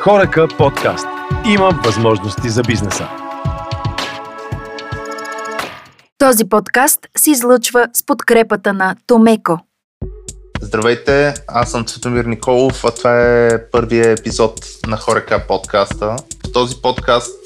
Хорека подкаст. Има възможности за бизнеса. Този подкаст се излъчва с подкрепата на Томеко. Здравейте, аз съм Цветомир Николов, а това е първият епизод на Хорека подкаста. В този подкаст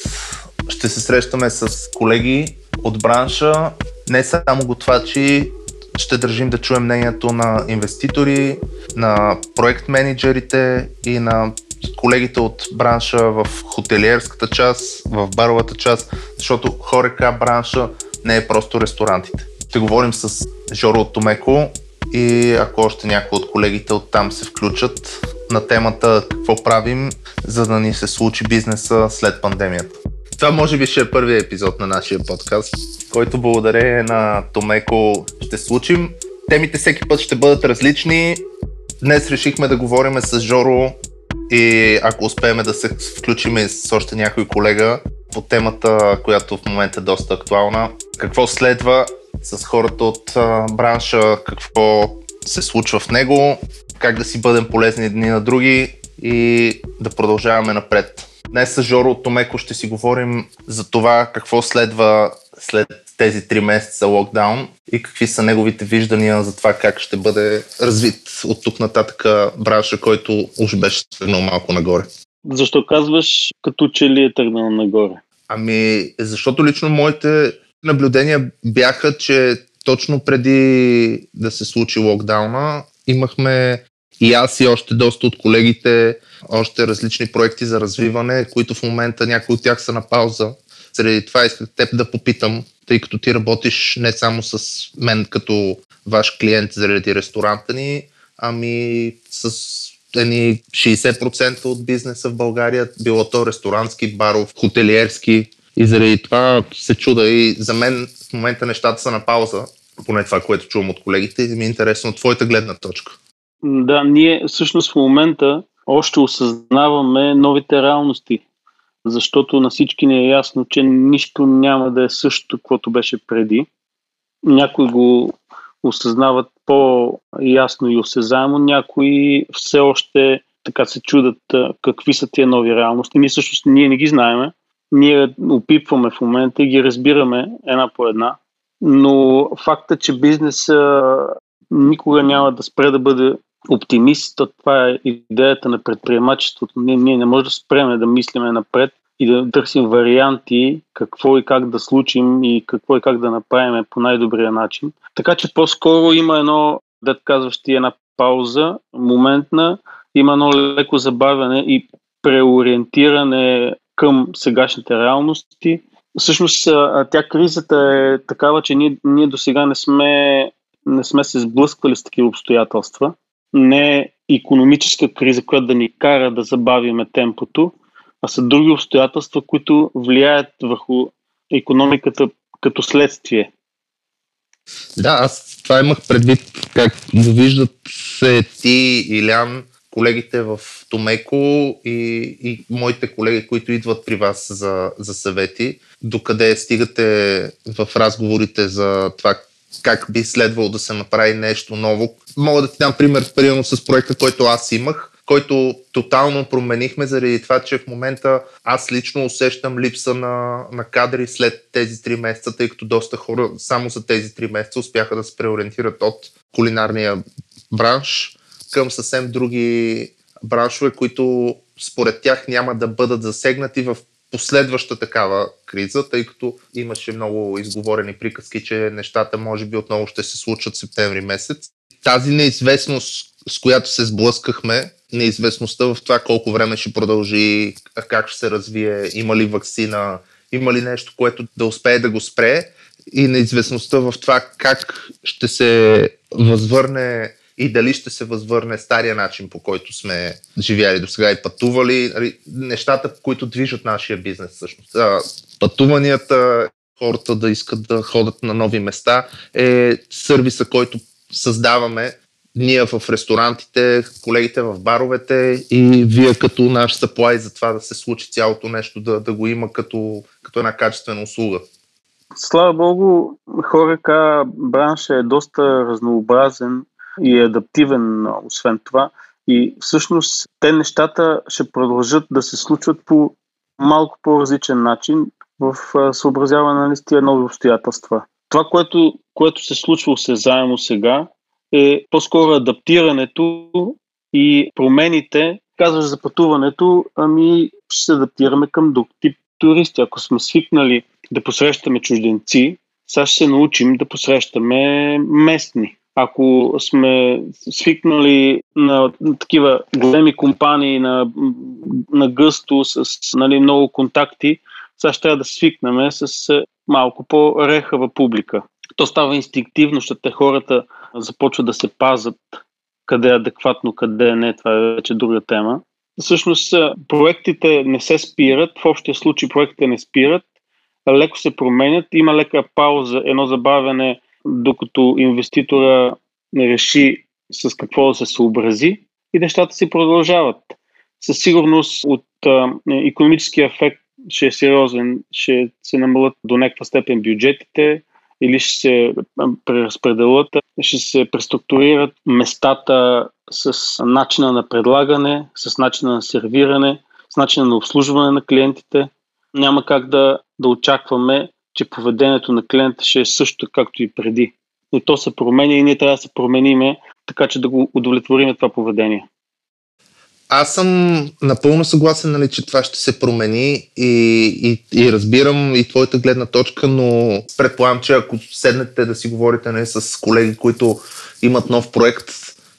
ще се срещаме с колеги от бранша, не само готвачи, ще държим да чуем мнението на инвеститори, на проект менеджерите и на колегите от бранша в хотелиерската част, в баровата част, защото хорека бранша не е просто ресторантите. Ще говорим с Жоро от Томеко и ако още някои от колегите от там се включат на темата какво правим, за да ни се случи бизнеса след пандемията. Това може би ще е първият епизод на нашия подкаст, който благодарение на Томеко ще случим. Темите всеки път ще бъдат различни. Днес решихме да говорим с Жоро и ако успеем да се включим с още някой колега по темата, която в момента е доста актуална. Какво следва с хората от бранша, какво се случва в него, как да си бъдем полезни едни на други и да продължаваме напред. Днес с Жоро Томеко ще си говорим за това какво следва след тези три месеца локдаун и какви са неговите виждания за това как ще бъде развит от тук нататък бранша, който уж беше тръгнал малко нагоре. Защо казваш като че ли е тръгнал нагоре? Ами, защото лично моите наблюдения бяха, че точно преди да се случи локдауна, имахме и аз и още доста от колегите, още различни проекти за развиване, които в момента някои от тях са на пауза. Заради това исках теб да попитам, тъй като ти работиш не само с мен като ваш клиент заради ресторанта ни, ами с едни 60% от бизнеса в България, било то ресторантски, баров, хотелиерски. И заради това се чуда и за мен в момента нещата са на пауза, поне това, което чувам от колегите, и ми е интересно твоята гледна точка. Да, ние всъщност в момента още осъзнаваме новите реалности, защото на всички ни е ясно, че нищо няма да е също, каквото беше преди. Някои го осъзнават по-ясно и осезаемо, някои все още така се чудат какви са тия нови реалности. Ние всъщност ние не ги знаеме, ние опипваме в момента и ги разбираме една по една, но факта, че бизнес никога няма да спре да бъде оптимист, това е идеята на предприемачеството. Ние, ние не можем да спреме да мислиме напред и да търсим варианти какво и как да случим и какво и как да направим по най-добрия начин. Така че по-скоро има едно, да казваш ти, една пауза, моментна, има едно леко забавяне и преориентиране към сегашните реалности. Всъщност, тя кризата е такава, че ние, ние до сега не сме, не сме се сблъсквали с такива обстоятелства. Не е економическа криза, която да ни кара да забавиме темпото, а са други обстоятелства, които влияят върху економиката като следствие. Да, аз това имах предвид, как виждат се ти, Илян, колегите в Томеко и, и моите колеги, които идват при вас за, за съвети, докъде стигате в разговорите за това как би следвало да се направи нещо ново. Мога да ти дам пример, примерно с проекта, който аз имах който тотално променихме заради това, че в момента аз лично усещам липса на, на кадри след тези три месеца, тъй като доста хора само за тези три месеца успяха да се преориентират от кулинарния бранш към съвсем други браншове, които според тях няма да бъдат засегнати в последваща такава криза, тъй като имаше много изговорени приказки, че нещата може би отново ще се случат септември месец. Тази неизвестност, с която се сблъскахме, неизвестността в това колко време ще продължи, как ще се развие, има ли вакцина, има ли нещо, което да успее да го спре и неизвестността в това как ще се възвърне и дали ще се възвърне стария начин, по който сме живяли до сега и пътували. Нали, нещата, които движат нашия бизнес всъщност. Пътуванията, хората да искат да ходят на нови места е сервиса, който създаваме ние в ресторантите, колегите в баровете и вие като наш съплай за това да се случи цялото нещо, да, да го има като, като една качествена услуга. Слава Богу, хора, бранша е доста разнообразен и адаптивен, освен това. И всъщност те нещата ще продължат да се случват по малко по-различен начин в съобразяване на тия нови обстоятелства. Това, което, което се случва осезаемо сега, е по-скоро адаптирането и промените. Казваш за пътуването, ами ще се адаптираме към друг тип туристи. Ако сме свикнали да посрещаме чужденци, сега ще се научим да посрещаме местни. Ако сме свикнали на такива големи компании, на, на гъсто, с нали, много контакти, сега ще трябва да свикнем с малко по-рехава публика. То става инстинктивно, защото хората започват да се пазат къде е адекватно, къде не, това е вече друга тема. Всъщност проектите не се спират, в общия случай проектите не спират, леко се променят, има лека пауза, едно забавяне, докато инвеститора реши с какво да се съобрази и нещата си продължават. Със сигурност от а, економическия ефект ще е сериозен, ще се намалят до някаква степен бюджетите или ще се преразпределят, ще се преструктурират местата с начина на предлагане, с начина на сервиране, с начина на обслужване на клиентите. Няма как да, да очакваме, че поведението на клиента ще е също както и преди. Но то се променя и ние трябва да се промениме, така че да го удовлетворим това поведение. Аз съм напълно съгласен, нали, че това ще се промени и, и, и разбирам и твоята гледна точка, но предполагам, че ако седнете да си говорите не, с колеги, които имат нов проект,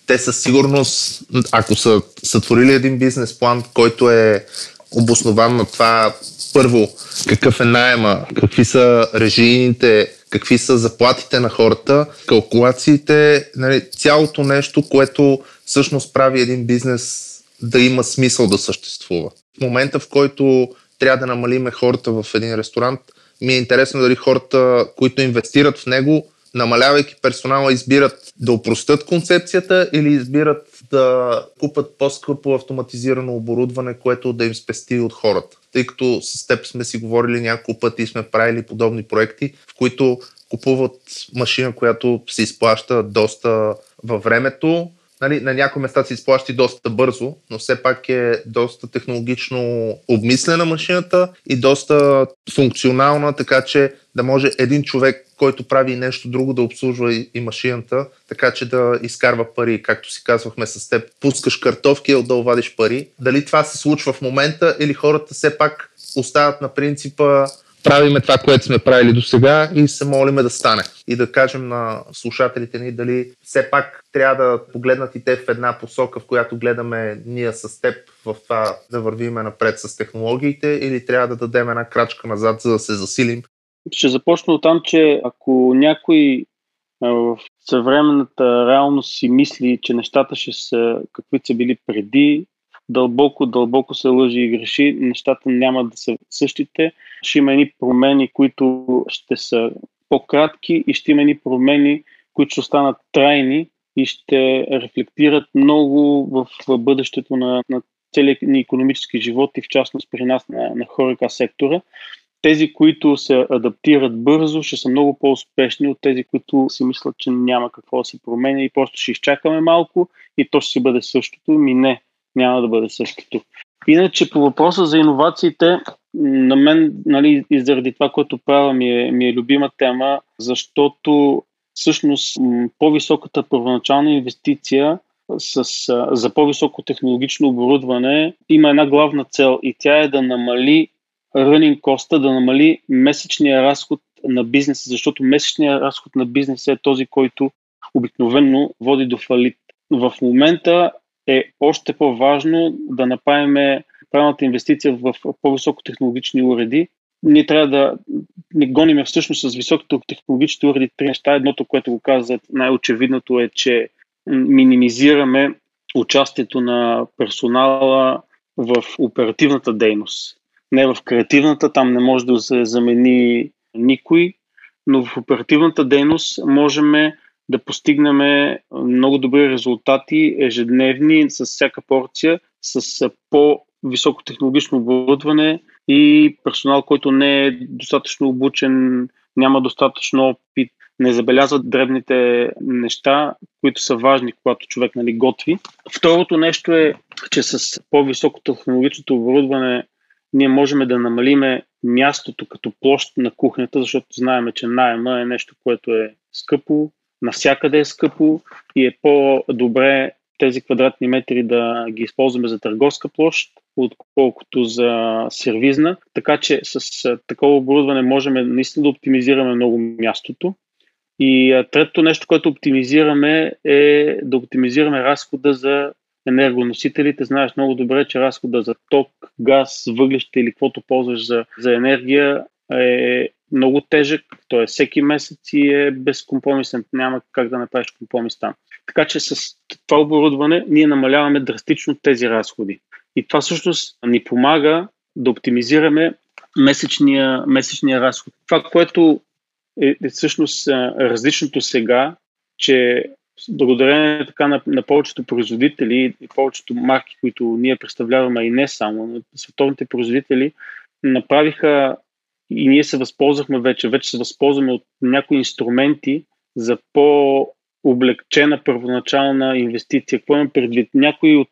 те със сигурност, ако са сътворили един бизнес план, който е обоснован на това първо, какъв е найема, какви са режийните, какви са заплатите на хората, калкулациите, нали, цялото нещо, което всъщност прави един бизнес да има смисъл да съществува. В момента, в който трябва да намалиме хората в един ресторант, ми е интересно дали хората, които инвестират в него, намалявайки персонала, избират да упростят концепцията или избират да купат по-скъпо автоматизирано оборудване, което да им спести от хората. Тъй като с теб сме си говорили няколко пъти и сме правили подобни проекти, в които купуват машина, която се изплаща доста във времето, нали, на някои места се изплаща доста бързо, но все пак е доста технологично обмислена машината и доста функционална, така че да може един човек, който прави нещо друго, да обслужва и, и машината, така че да изкарва пари, както си казвахме с теб. Пускаш картовки и отдолу вадиш пари. Дали това се случва в момента или хората все пак остават на принципа правиме това, което сме правили до сега и се молиме да стане. И да кажем на слушателите ни дали все пак трябва да погледнат и те в една посока, в която гледаме ние с теб в това да вървиме напред с технологиите или трябва да дадем една крачка назад, за да се засилим. Ще започна от там, че ако някой в съвременната реалност си мисли, че нещата ще са каквито са били преди, дълбоко, дълбоко се лъжи и греши, нещата няма да са същите. Ще има едни промени, които ще са по-кратки и ще има едни промени, които ще останат трайни и ще рефлектират много в бъдещето на, на целият ни економически живот и в частност при нас на, на хорика сектора. Тези, които се адаптират бързо, ще са много по-успешни от тези, които си мислят, че няма какво да се променя и просто ще изчакаме малко и то ще си бъде същото. Ми не, няма да бъде същото. Иначе по въпроса за иновациите, на мен, нали, и заради това, което правя, ми е, ми е любима тема, защото всъщност по-високата първоначална инвестиция с, за по-високо технологично оборудване има една главна цел и тя е да намали running коста, да намали месечния разход на бизнеса, защото месечният разход на бизнеса е този, който обикновенно води до фалит. В момента е още по-важно да направим правилната инвестиция в по-високотехнологични уреди. Ние трябва да не гоним всъщност с високите технологични уреди три неща. Едното, което го казват най-очевидното е, че минимизираме участието на персонала в оперативната дейност. Не в креативната, там не може да се замени никой, но в оперативната дейност можем да постигнем много добри резултати ежедневни с всяка порция, с по-високо технологично оборудване и персонал, който не е достатъчно обучен, няма достатъчно опит, не забелязват дребните неща, които са важни, когато човек нали, готви. Второто нещо е, че с по-високо технологичното оборудване ние можем да намалиме мястото като площ на кухнята, защото знаем, че найема е нещо, което е скъпо, навсякъде е скъпо и е по-добре тези квадратни метри да ги използваме за търговска площ, отколкото за сервизна. Така че с такова оборудване можем наистина да оптимизираме много мястото. И третото нещо, което оптимизираме е да оптимизираме разхода за енергоносителите. Знаеш много добре, че разхода за ток, газ, въглища или каквото ползваш за, за енергия е много тежък, т.е. всеки месец и е безкомпромисен, няма как да направиш компромис там. Така че с това оборудване ние намаляваме драстично тези разходи. И това всъщност ни помага да оптимизираме месечния, месечния разход. Това, което е, е всъщност различното сега, че благодарение така на, на повечето производители и повечето марки, които ние представляваме и не само, но световните производители направиха и ние се възползвахме вече, вече се възползваме от някои инструменти за по-облегчена първоначална инвестиция. Какво имам предвид? Някои от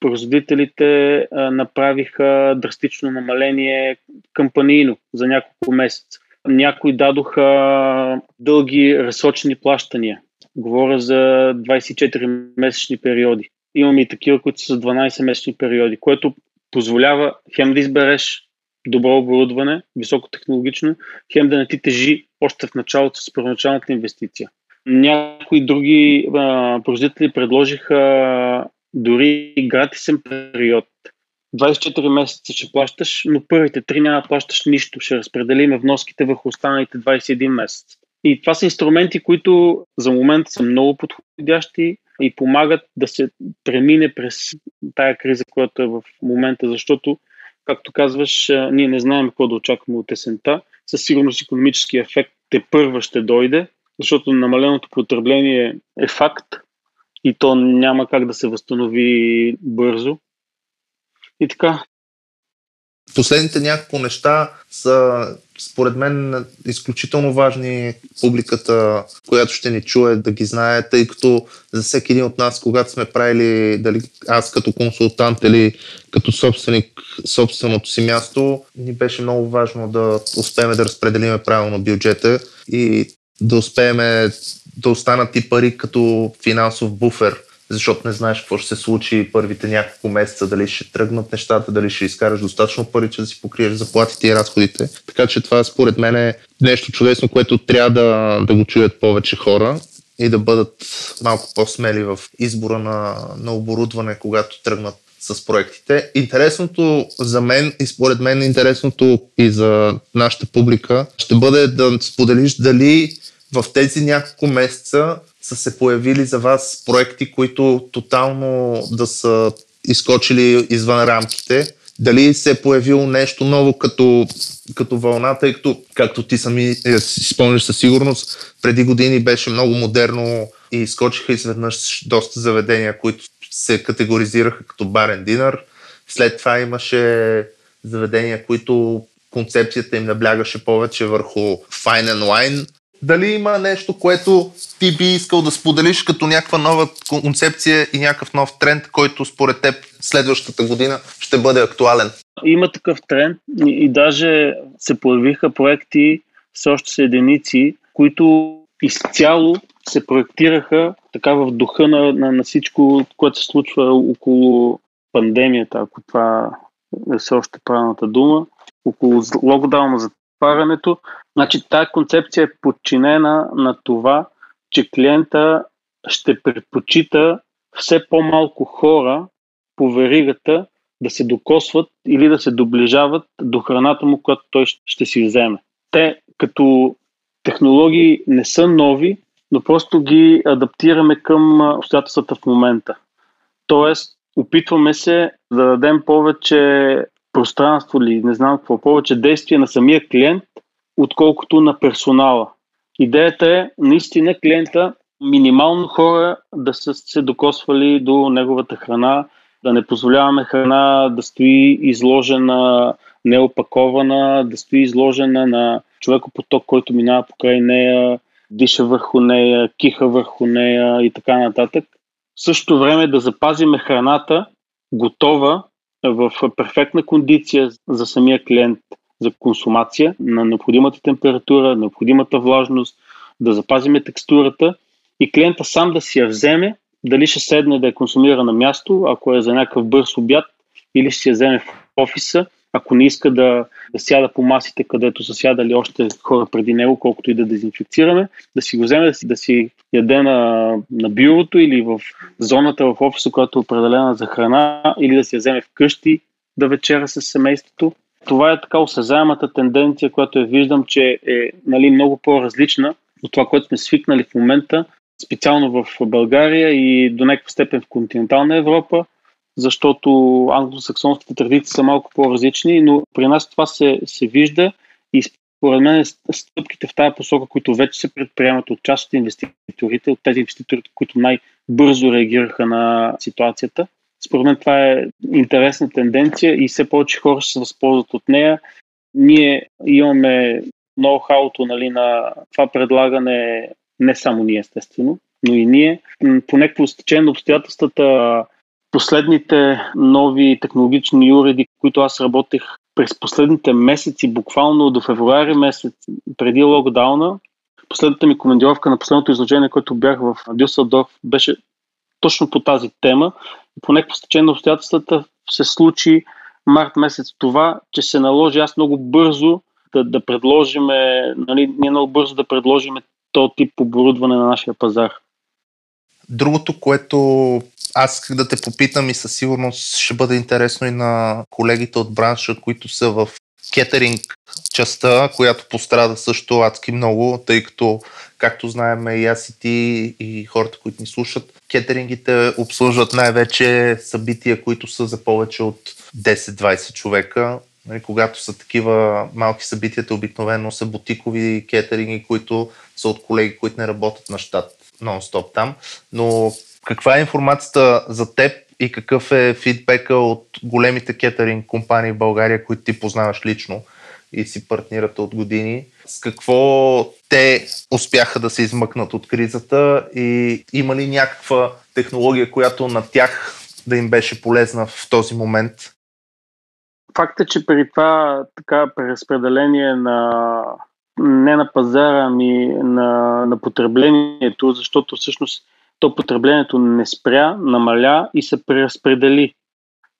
производителите направиха драстично намаление кампанийно за няколко месеца. Някои дадоха дълги разсочени плащания. Говоря за 24-месечни периоди. Имаме и такива, които са 12-месечни периоди, което позволява хем да избереш добро оборудване, високотехнологично, хем да не ти тежи още в началото с първоначалната инвестиция. Някои други а, производители предложиха дори гратисен период. 24 месеца ще плащаш, но първите 3 няма да плащаш нищо. Ще разпределиме вноските върху останалите 21 месеца. И това са инструменти, които за момента са много подходящи и помагат да се премине през тая криза, която е в момента, защото както казваш, ние не знаем какво да очакваме от есента. Със сигурност економически ефект те първа ще дойде, защото намаленото потребление е факт и то няма как да се възстанови бързо. И така, Последните няколко неща са, според мен, изключително важни. Публиката, която ще ни чуе да ги знае, тъй като за всеки един от нас, когато сме правили, дали аз като консултант или като собственик, собственото си място, ни беше много важно да успеем да разпределиме правилно бюджета и да успеем да останат и пари като финансов буфер защото не знаеш какво ще се случи първите няколко месеца, дали ще тръгнат нещата, дали ще изкараш достатъчно пари, че да си покриеш заплатите и разходите. Така че това според мен е нещо чудесно, което трябва да, да го чуят повече хора и да бъдат малко по-смели в избора на, на оборудване, когато тръгнат с проектите. Интересното за мен и според мен интересното и за нашата публика ще бъде да споделиш дали в тези няколко месеца са се появили за вас проекти, които тотално да са изкочили извън рамките? Дали се е появило нещо ново като, като вълна, тъй като, както ти сами си спомняш със сигурност, преди години беше много модерно и изкочиха изведнъж доста заведения, които се категоризираха като барен динър. След това имаше заведения, които концепцията им наблягаше повече върху fine and wine, дали има нещо, което ти би искал да споделиш като някаква нова концепция и някакъв нов тренд, който според теб следващата година ще бъде актуален? Има такъв тренд и даже се появиха проекти с още с единици, които изцяло се проектираха така в духа на, на, на всичко, което се случва около пандемията, ако това е все още правилната дума, около локдауна, за отварянето. Значи тази концепция е подчинена на това, че клиента ще предпочита все по-малко хора по веригата да се докосват или да се доближават до храната му, която той ще си вземе. Те като технологии не са нови, но просто ги адаптираме към обстоятелствата в момента. Тоест, опитваме се да дадем повече пространство или не знам какво, повече действие на самия клиент, отколкото на персонала. Идеята е наистина клиента минимално хора да са се докосвали до неговата храна, да не позволяваме храна да стои изложена, неопакована, да стои изложена на човекопоток, който минава покрай нея диша върху нея, киха върху нея и така нататък. В същото време да запазиме храната готова в перфектна кондиция за самия клиент за консумация на необходимата температура, необходимата влажност, да запазиме текстурата и клиента сам да си я вземе, дали ще седне да я консумира на място, ако е за някакъв бърз обяд, или ще си я вземе в офиса, ако не иска да, да сяда по масите, където са сядали още хора преди него, колкото и да дезинфекцираме, да си го вземе, да си, да си яде на, на бюрото или в зоната в офиса, която е определена за храна, или да си я вземе вкъщи да вечера с семейството. Това е така осезаемата тенденция, която я виждам, че е нали, много по-различна от това, което сме свикнали в момента, специално в България и до някаква степен в континентална Европа, защото англосаксонските традиции са малко по-различни, но при нас това се, се вижда и според мен стъпките в тази посока, които вече се предприемат от част от инвеститорите, от тези инвеститори, които най-бързо реагираха на ситуацията, според мен това е интересна тенденция и все повече хора ще се възползват от нея. Ние имаме ноу-хауто нали, на това предлагане, не само ние естествено, но и ние. По някакво стечение на обстоятелствата, последните нови технологични уреди, които аз работех през последните месеци, буквално до февруари месец, преди локдауна, последната ми командировка на последното изложение, което бях в Дюсселдорф, беше точно по тази тема. По някакво стечение на обстоятелствата се случи март месец това, че се наложи аз много бързо да, да предложим, нали, ние много бързо да предложим този тип оборудване на нашия пазар. Другото, което аз исках да те попитам и със сигурност ще бъде интересно и на колегите от бранша, които са в кетеринг частта, която пострада също адски много, тъй като, както знаем и аз и ти и хората, които ни слушат, кетерингите обслужват най-вече събития, които са за повече от 10-20 човека. Нали, когато са такива малки събитията, обикновено са бутикови кетеринги, които са от колеги, които не работят на щат нон-стоп там. Но каква е информацията за теб и какъв е фидбека от големите кетеринг компании в България, които ти познаваш лично и си партнирате от години? С какво те успяха да се измъкнат от кризата и има ли някаква технология, която на тях да им беше полезна в този момент? Факт е, че при това така преразпределение на не на пазара, ами на, на потреблението, защото всъщност то потреблението не спря, намаля и се преразпредели.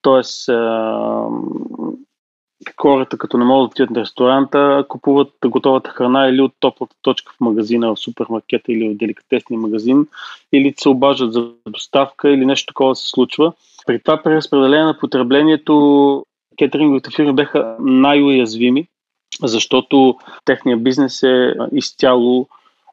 Тоест, хората, като не могат да отидат на ресторанта, купуват готовата храна или от топлата точка в магазина, в супермаркета или в деликатесния магазин, или се обаждат за доставка или нещо такова се случва. При това преразпределение на потреблението кетеринговите фирми бяха най-уязвими, защото техният бизнес е изцяло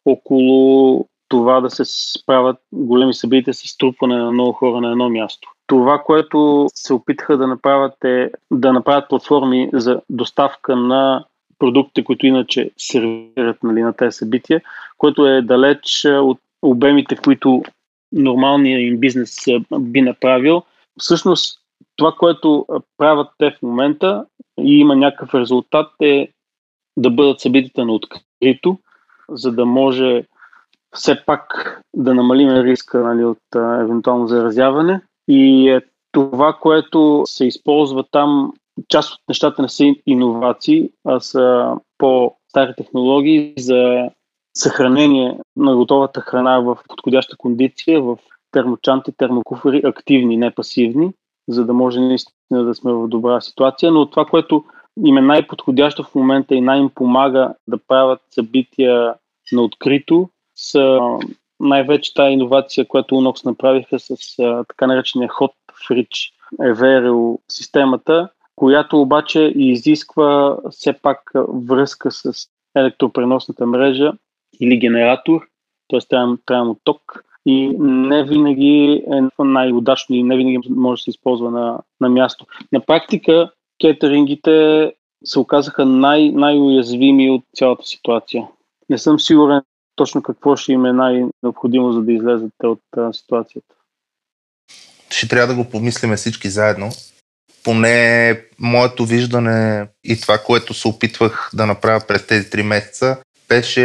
около това да се справят големи събития с трупване на много хора на едно място. Това, което се опитаха да направят е да направят платформи за доставка на продуктите, които иначе сервират нали, на тези събития, което е далеч от обемите, които нормалният им бизнес би направил. Всъщност, това, което правят те в момента и има някакъв резултат е да бъдат събитията на открито, за да може все пак да намалим риска нали, от а, евентуално заразяване. И е това, което се използва там, част от нещата не са иновации, а са по-стари технологии за съхранение на готовата храна в подходяща кондиция, в термочанти, термокуфери, активни, не пасивни, за да може наистина да сме в добра ситуация. Но това, което им е най-подходящо в момента и най-им помага да правят събития на открито, са най-вече тази иновация, която Unox направиха с а, така наречения Hot Fridge Everil системата, която обаче изисква все пак връзка с електропреносната мрежа или генератор, т.е. трябва, трябва му ток и не винаги е най-удачно и не винаги може да се използва на, на място. На практика кетерингите се оказаха най- най-уязвими от цялата ситуация. Не съм сигурен точно какво ще им е най-необходимо, за да излезат от а, ситуацията. Ще трябва да го помислиме всички заедно. Поне моето виждане и това, което се опитвах да направя през тези три месеца, беше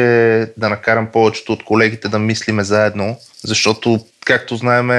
да накарам повечето от колегите да мислиме заедно, защото, както знаем,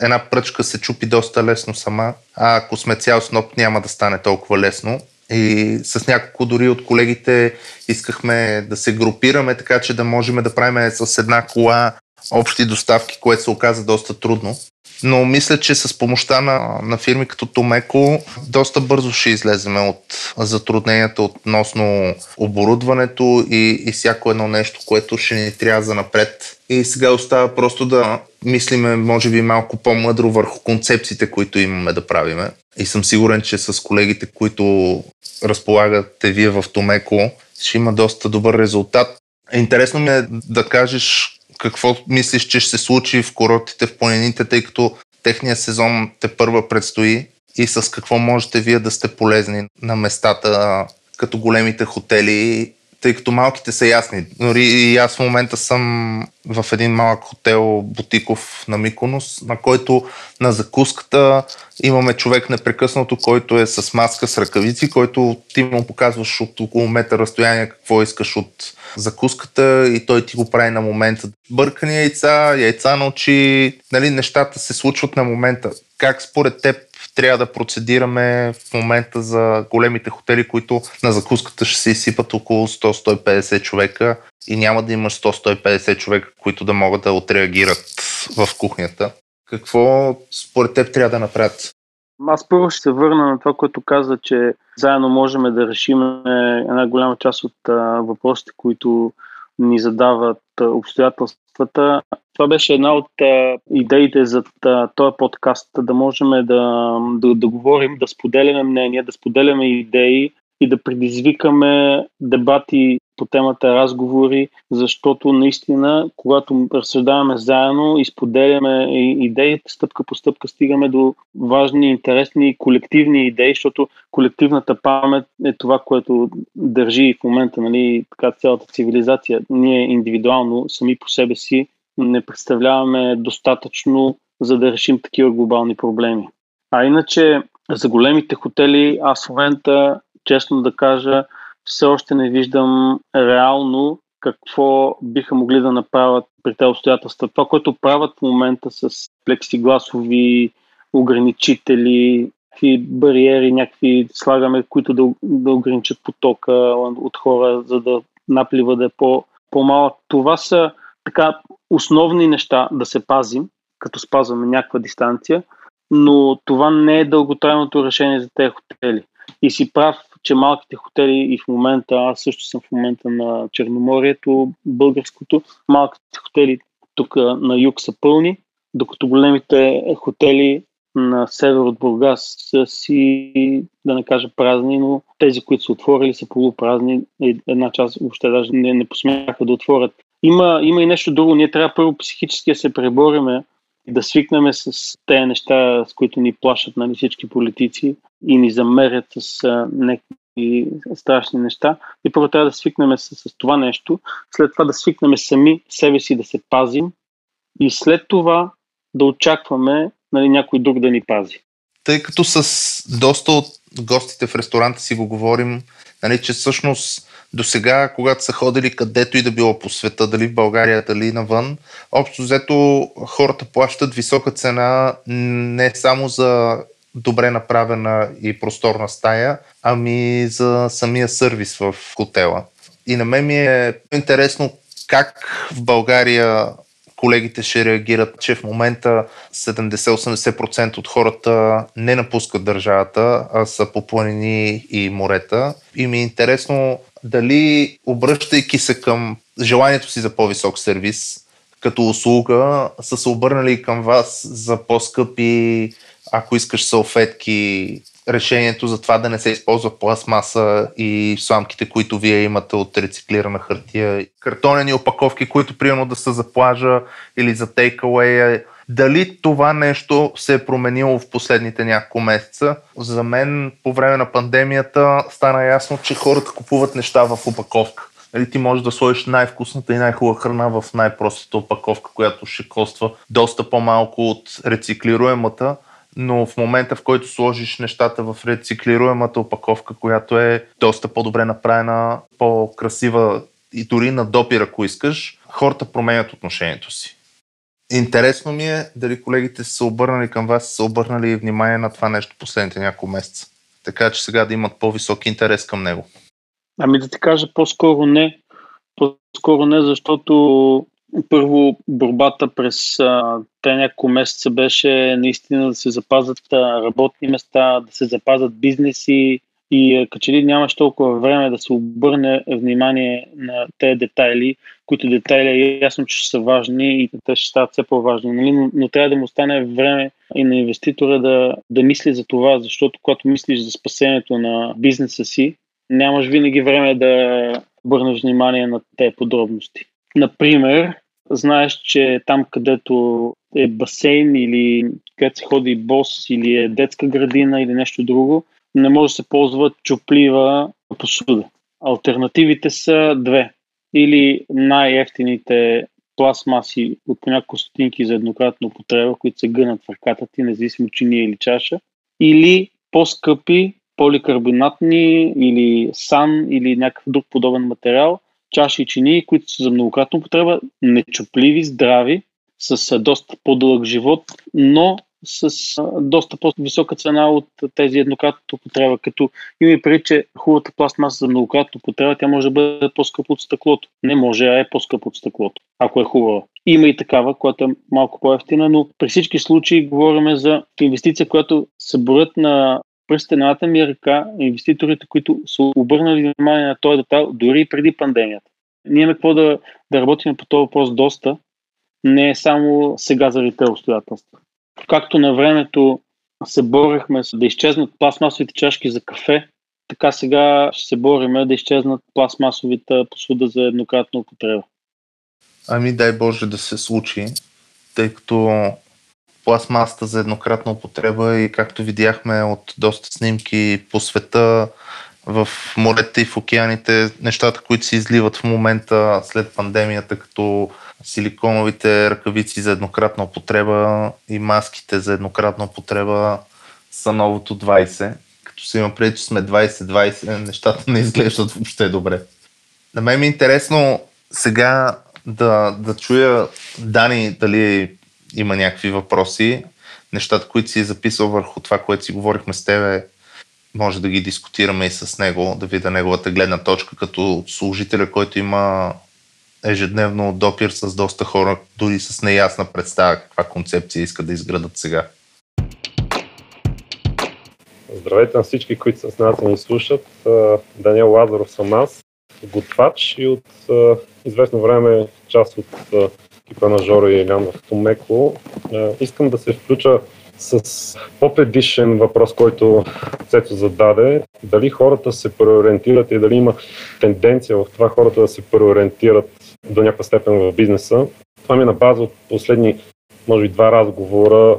една пръчка се чупи доста лесно сама, а ако сме цял сноп няма да стане толкова лесно. И с няколко дори от колегите искахме да се групираме, така че да можем да правим с една кола общи доставки, което се оказа доста трудно. Но мисля, че с помощта на, на фирми като Томеко доста бързо ще излеземе от затрудненията относно оборудването и, и всяко едно нещо, което ще ни трябва за напред. И сега остава просто да мислиме, може би, малко по-мъдро върху концепциите, които имаме да правиме. И съм сигурен, че с колегите, които разполагате вие в Томеко, ще има доста добър резултат. Интересно ми е да кажеш какво мислиш, че ще се случи в курортите в планините, тъй като техния сезон те първа предстои и с какво можете вие да сте полезни на местата като големите хотели тъй като малките са ясни. Дори и аз в момента съм в един малък хотел Бутиков на Миконос, на който на закуската имаме човек непрекъснато, който е с маска, с ръкавици, който ти му показваш от около метър разстояние какво искаш от закуската и той ти го прави на момента. Бъркани яйца, яйца на очи, нали, нещата се случват на момента. Как според теб трябва да процедираме в момента за големите хотели, които на закуската ще се изсипат около 100-150 човека и няма да имаш 100-150 човека, които да могат да отреагират в кухнята. Какво според теб трябва да направят? Аз първо ще се върна на това, което каза, че заедно можем да решим една голяма част от въпросите, които ни задават обстоятелствата. Това беше една от а, идеите за този подкаст, да можем да, да, да говорим, да споделяме мнения, да споделяме идеи и да предизвикаме дебати по темата разговори, защото наистина, когато разсъждаваме заедно и споделяме идеи, стъпка по стъпка стигаме до важни, интересни колективни идеи, защото колективната памет е това, което държи в момента нали, така цялата цивилизация. Ние индивидуално, сами по себе си, не представляваме достатъчно, за да решим такива глобални проблеми. А иначе, за големите хотели, аз в момента, честно да кажа, все още не виждам реално какво биха могли да направят при тези обстоятелства. Това, което правят в момента с плексигласови ограничители, някакви бариери, някакви слагаме, които да, да ограничат потока от хора, за да наплива да е по, по-малък. Това са така основни неща да се пазим, като спазваме някаква дистанция, но това не е дълготрайното решение за тези хотели. И си прав, че малките хотели и в момента, аз също съм в момента на Черноморието, българското, малките хотели тук на юг са пълни, докато големите хотели на север от Бургас са си, да не кажа празни, но тези, които са отворили, са полупразни. Една част въобще даже не, не посмяха да отворят. Има, има и нещо друго. Ние трябва първо психически да се пребориме и да свикнем с тези неща, с които ни плашат нали, всички политици и ни замерят с някакви страшни неща. И първо трябва да свикнем с, с това нещо, след това да свикнем сами себе си да се пазим и след това да очакваме нали, някой друг да ни пази. Тъй като с доста от гостите в ресторанта си го говорим, нали, че всъщност до сега, когато са ходили където и да било по света, дали в България, дали навън, общо взето хората плащат висока цена не само за добре направена и просторна стая, ами за самия сервис в хотела. И на мен ми е интересно как в България колегите ще реагират, че в момента 70-80% от хората не напускат държавата, а са по планини и морета. И ми е интересно дали обръщайки се към желанието си за по-висок сервис, като услуга, са се обърнали към вас за по-скъпи, ако искаш салфетки, решението за това да не се използва пластмаса и сламките, които вие имате от рециклирана хартия, картонени опаковки, които примерно да са за плажа или за тейкауея. Дали това нещо се е променило в последните няколко месеца? За мен по време на пандемията стана ясно, че хората купуват неща в опаковка. Нали, ти можеш да сложиш най-вкусната и най-хубава храна в най-простата опаковка, която ще коства доста по-малко от рециклируемата, но в момента, в който сложиш нещата в рециклируемата опаковка, която е доста по-добре направена, по-красива и дори на допир, ако искаш, хората променят отношението си. Интересно ми е дали колегите са обърнали към вас, са обърнали внимание на това нещо последните няколко месеца. Така че сега да имат по-висок интерес към него. Ами да ти кажа по-скоро не. По-скоро не, защото първо борбата през те няколко месеца беше наистина да се запазят работни места, да се запазят бизнеси и като че ли нямаш толкова време да се обърне внимание на тези детайли, които детайли е ясно, че са важни и те ще стават все по-важни, нали? но, но трябва да му остане време и на инвеститора да, да мисли за това, защото когато мислиш за спасението на бизнеса си, нямаш винаги време да обърнеш внимание на тези подробности. Например, знаеш, че там, където е басейн или където се ходи бос или е детска градина или нещо друго, не може да се ползва чуплива посуда. Альтернативите са две. Или най-ефтините пластмаси от по няколко стотинки за еднократна употреба, които се гънат в ръката ти, независимо чиния или чаша, или по-скъпи поликарбонатни или сан или някакъв друг подобен материал, чаши и чини, които са за многократна употреба, нечупливи, здрави, с доста по-дълъг живот, но с доста по-висока цена от тези еднократно употреба, като има и преди, че хубавата пластмаса за многократно употреба, тя може да бъде по-скъпа от стъклото. Не може, а е по-скъпа от стъклото, ако е хубава. Има и такава, която е малко по-ефтина, но при всички случаи говорим за инвестиция, която се борят на пръстите на ми ръка инвеститорите, които са обърнали внимание на този детайл дори преди пандемията. Ние имаме какво да, да работим по този въпрос доста, не само сега заради тези обстоятелства. Както на времето се борехме да изчезнат пластмасовите чашки за кафе, така сега ще се бориме да изчезнат пластмасовите посуда за еднократна употреба. Ами дай Боже да се случи, тъй като пластмасата за еднократна употреба и както видяхме от доста снимки по света, в морета и в океаните, нещата, които се изливат в момента след пандемията, като силиконовите ръкавици за еднократна употреба и маските за еднократна употреба са новото 20. Като се има преди, че сме 20-20, нещата не изглеждат въобще добре. На мен ми е интересно сега да, да чуя Дани дали има някакви въпроси. Нещата, които си е записал върху това, което си говорихме с тебе, може да ги дискутираме и с него, да видя неговата гледна точка като служителя, който има ежедневно допир с доста хора, дори с неясна представа каква концепция искат да изградат сега. Здравейте на всички, които с нас ни слушат. Даниел Лазаров съм аз, готвач и от известно време част от екипа на Жоро и Елян в Томеко. Искам да се включа с по-предишен въпрос, който Цецо зададе, дали хората се преориентират и дали има тенденция в това хората да се преориентират до някаква степен в бизнеса. Това ми е на база от последни, може би, два разговора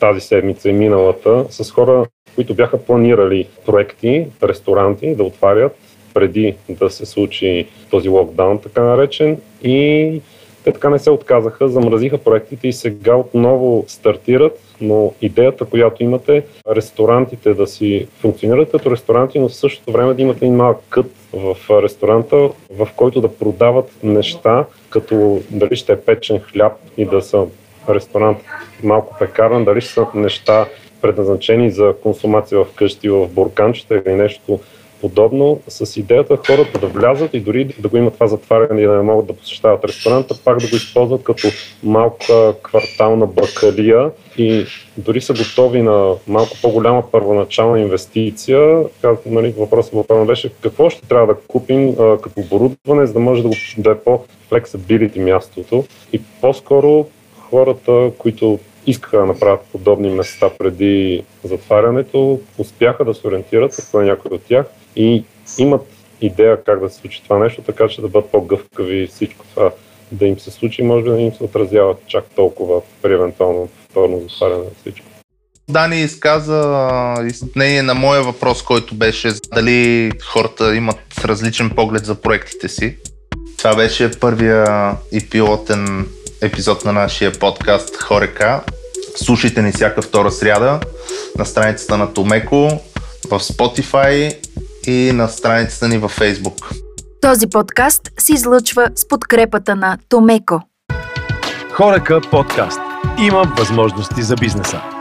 тази седмица и миналата с хора, които бяха планирали проекти, ресторанти да отварят преди да се случи този локдаун, така наречен, и те така не се отказаха, замразиха проектите и сега отново стартират, но идеята, която имате, ресторантите да си функционират като ресторанти, но в същото време да имате един малък кът в ресторанта, в който да продават неща, като дали ще е печен хляб и да са ресторант малко пекарен, дали ще са неща предназначени за консумация в къщи, в бурканчета или нещо подобно, с идеята хората да влязат и дори да го имат това затваряне и да не могат да посещават ресторанта, пак да го използват като малка квартална бакалия и дори са готови на малко по-голяма първоначална инвестиция. Нали, въпросът въпрос беше какво ще трябва да купим а, като оборудване, за да може да, го, да е по-флексибилити мястото. И по-скоро хората, които искаха да направят подобни места преди затварянето, успяха да се ориентират, ако е някой от тях, и имат идея как да се случи това нещо, така че да бъдат по-гъвкави всичко това да им се случи, може да им се отразява чак толкова при евентуално повторно затваряне на всичко. Дани изказа изпълнение на моя въпрос, който беше дали хората имат различен поглед за проектите си. Това беше първия и пилотен епизод на нашия подкаст Хорека. Слушайте ни всяка втора сряда на страницата на Томеко, в Spotify и на страницата ни във Facebook. Този подкаст се излъчва с подкрепата на Томеко. Хорака подкаст. Има възможности за бизнеса.